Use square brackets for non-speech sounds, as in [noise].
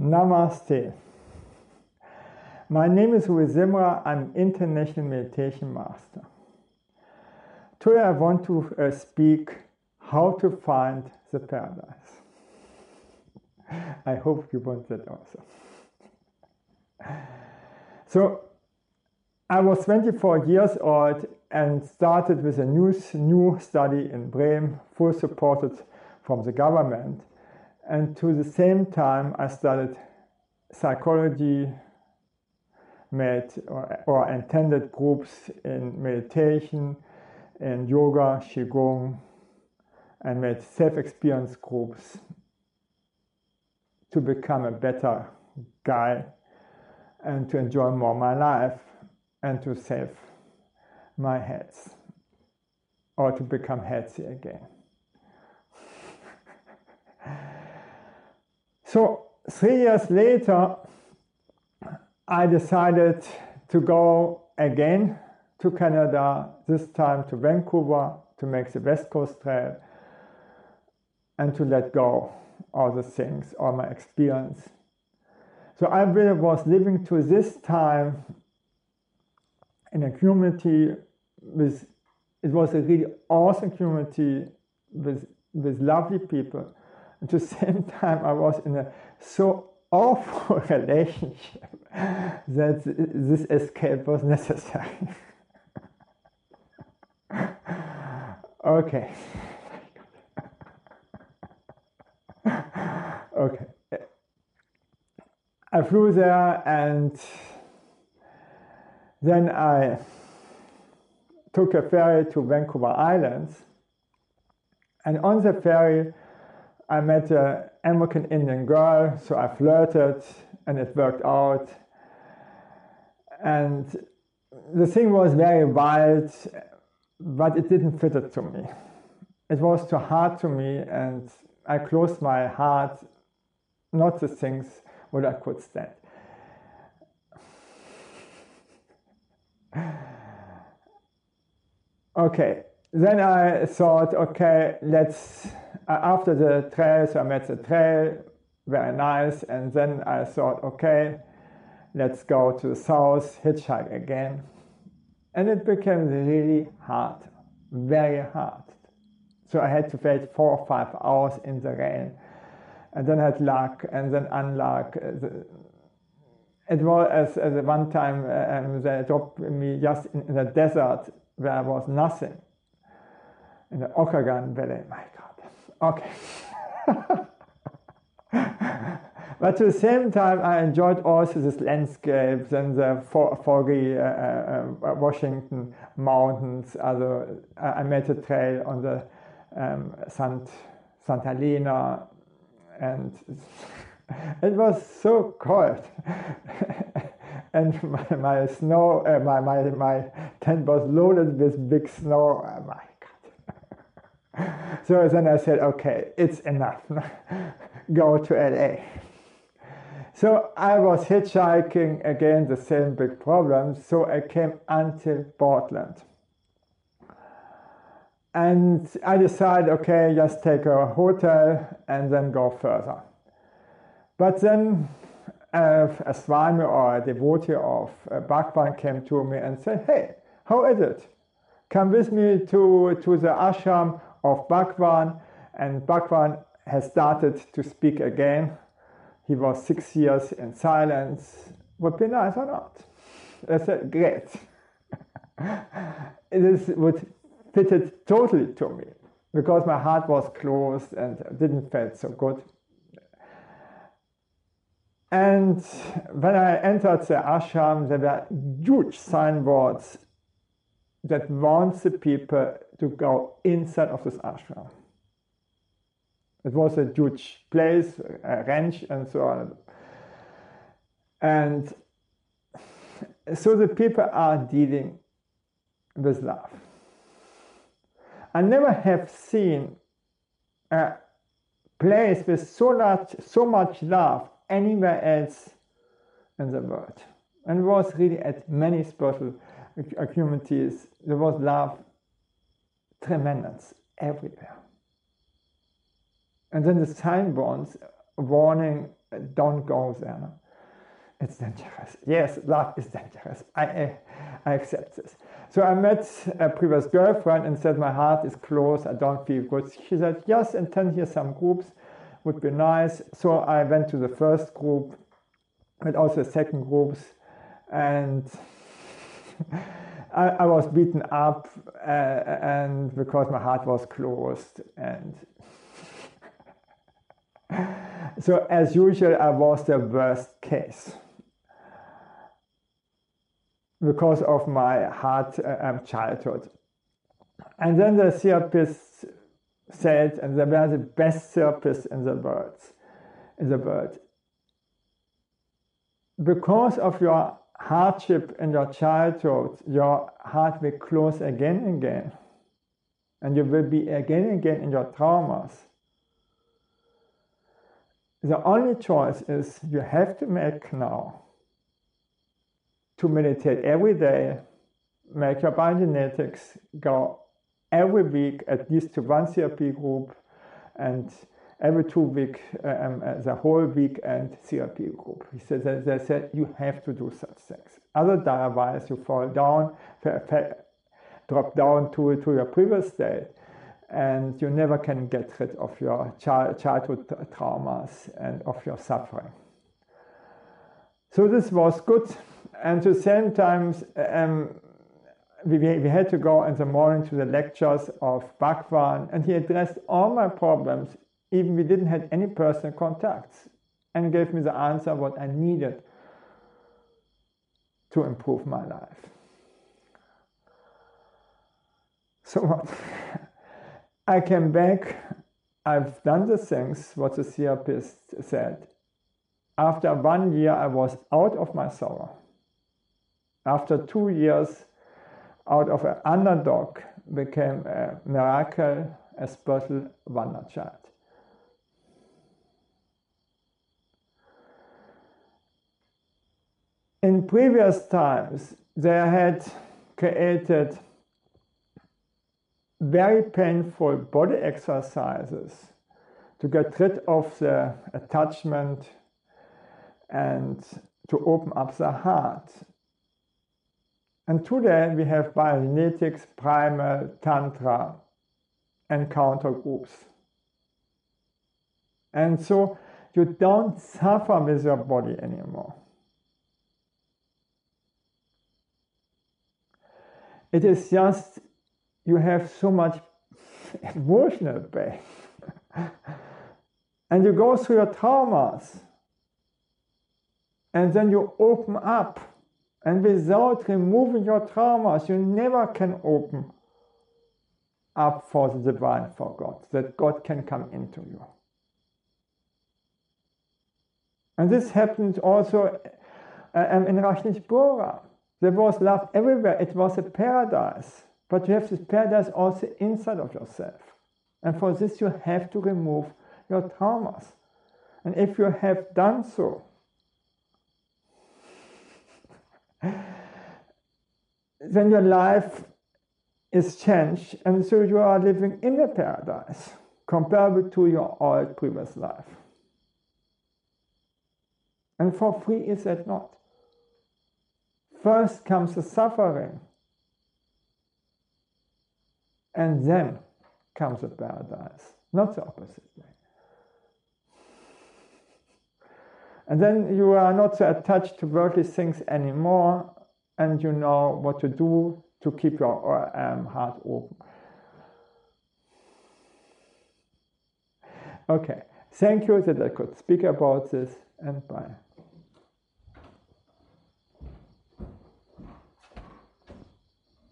Namaste. My name is Rui Zimra. I'm an International Meditation Master. Today I want to uh, speak how to find the paradise. I hope you want that also. So, I was 24 years old and started with a new, new study in Bremen, full supported from the government. And to the same time, I studied psychology, made or, or attended groups in meditation, in yoga, qigong, and made self-experience groups to become a better guy and to enjoy more my life and to save my heads or to become healthy again. So three years later, I decided to go again to Canada, this time to Vancouver to make the West Coast Trail and to let go all the things, all my experience. So I really was living to this time in a community with, it was a really awesome community with, with lovely people. At the same time, I was in a so awful [laughs] relationship that this escape was necessary. [laughs] okay. [laughs] okay. I flew there and then I took a ferry to Vancouver Islands. And on the ferry, I met an American Indian girl, so I flirted and it worked out. And the thing was very wild, but it didn't fit it to me. It was too hard to me, and I closed my heart, not the things what I could stand. [laughs] Okay, then I thought, okay, let's, after the trail, so I met the trail, very nice, and then I thought, okay, let's go to the south, hitchhike again. And it became really hard, very hard. So I had to wait four or five hours in the rain, and then I had luck, and then unluck. It was as, as one time um, they dropped me just in, the desert where there was nothing in the Okanagan Valley. My God. Okay. [laughs] but at the same time, I enjoyed also this landscapes and the foggy uh, uh, uh, Washington mountains. Also, I made a trail on the um, Sant, Santa Helena, and [laughs] it was so cold. [laughs] and my, my snow, uh, my, my, my tent was loaded with big snow. Oh my. [laughs] so then I said, okay, it's enough. [laughs] Go to LA. So I was hitchhiking again, the same big problems. So I came until Portland. And I decided, okay, just take a hotel and then go further. But then uh, a Swami or a devotee of uh, Bhagwan came to me and said, Hey, how is it? Come with me to, to the ashram of Bhagwan. And Bhagwan has started to speak again. He was six years in silence. Would be nice or not? I said, Great. [laughs] it is, would fit it totally to me because my heart was closed and didn't feel so good. And when I entered the ashram, there were huge signboards that wants the people to go inside of this ashram. It was a huge place, a ranch, and so on. And so the people are dealing with love. I never have seen a place with so much, so much love anywhere else in the world. And was really at many spiritual communities, there was love tremendous everywhere. And then the signboards warning don't go there. It's dangerous. Yes, love is dangerous. I, I, accept this. So I met a previous girlfriend and said, My heart is closed. I don't feel good. She said, Yes, attend here some groups would be nice. So I went to the first group, but also second groups, and [laughs] I, I, was beaten up, uh, and because my heart was closed, and [laughs] so as usual, I was the worst case because of my hard uh, childhood. And then the therapist said, and they were the best therapists in the world, in the world. Because of your hardship in your childhood, your heart will close again and again. And you will be again and again in your traumas. The only choice is you have to make now to meditate every day, make your bioenergetics, go every week at least to one therapy group, and every two week, um, uh, the whole weekend therapy group. He said they said you have to do such things. Otherwise, you fall down, drop down to, to your previous state, and you never can get rid of your child, childhood traumas and of your suffering. So this was good and at the same time, um, we, we had to go in the morning to the lectures of Bhagwan, and he addressed all my problems, even we didn't have any personal contacts, and gave me the answer what I needed to improve my life. [laughs] So? [laughs] I came back, I've done the things what the therapist said. After one year, I was out of my sorrow. After two years, out of an underdog became a miracle, a special wonder child. In previous times, they had created very painful body exercises to get rid of the attachment and to open up the heart. And today we have bioenergetics, primal, tantra, encounter groups. And so you don't suffer with your body anymore. It is just you have so much emotional pain. [laughs] and you go through your traumas. And then you open up and without removing your traumas, you never can open up for the divine, for God, that God can come into you. And this happens also um, in Rajneeshpura. There was love everywhere. It was a paradise. But you have this paradise also inside of yourself. And for this, you have to remove your traumas. And if you have done so, [laughs] then your life is changed, and so you are living in a paradise comparable to your old previous life. And for free is that not. First comes the suffering, and then comes the paradise, not the opposite way. And then you are not so attached to worldly things anymore, and you know what to do to keep your um, heart open. Okay, thank you that I could speak about this, and bye.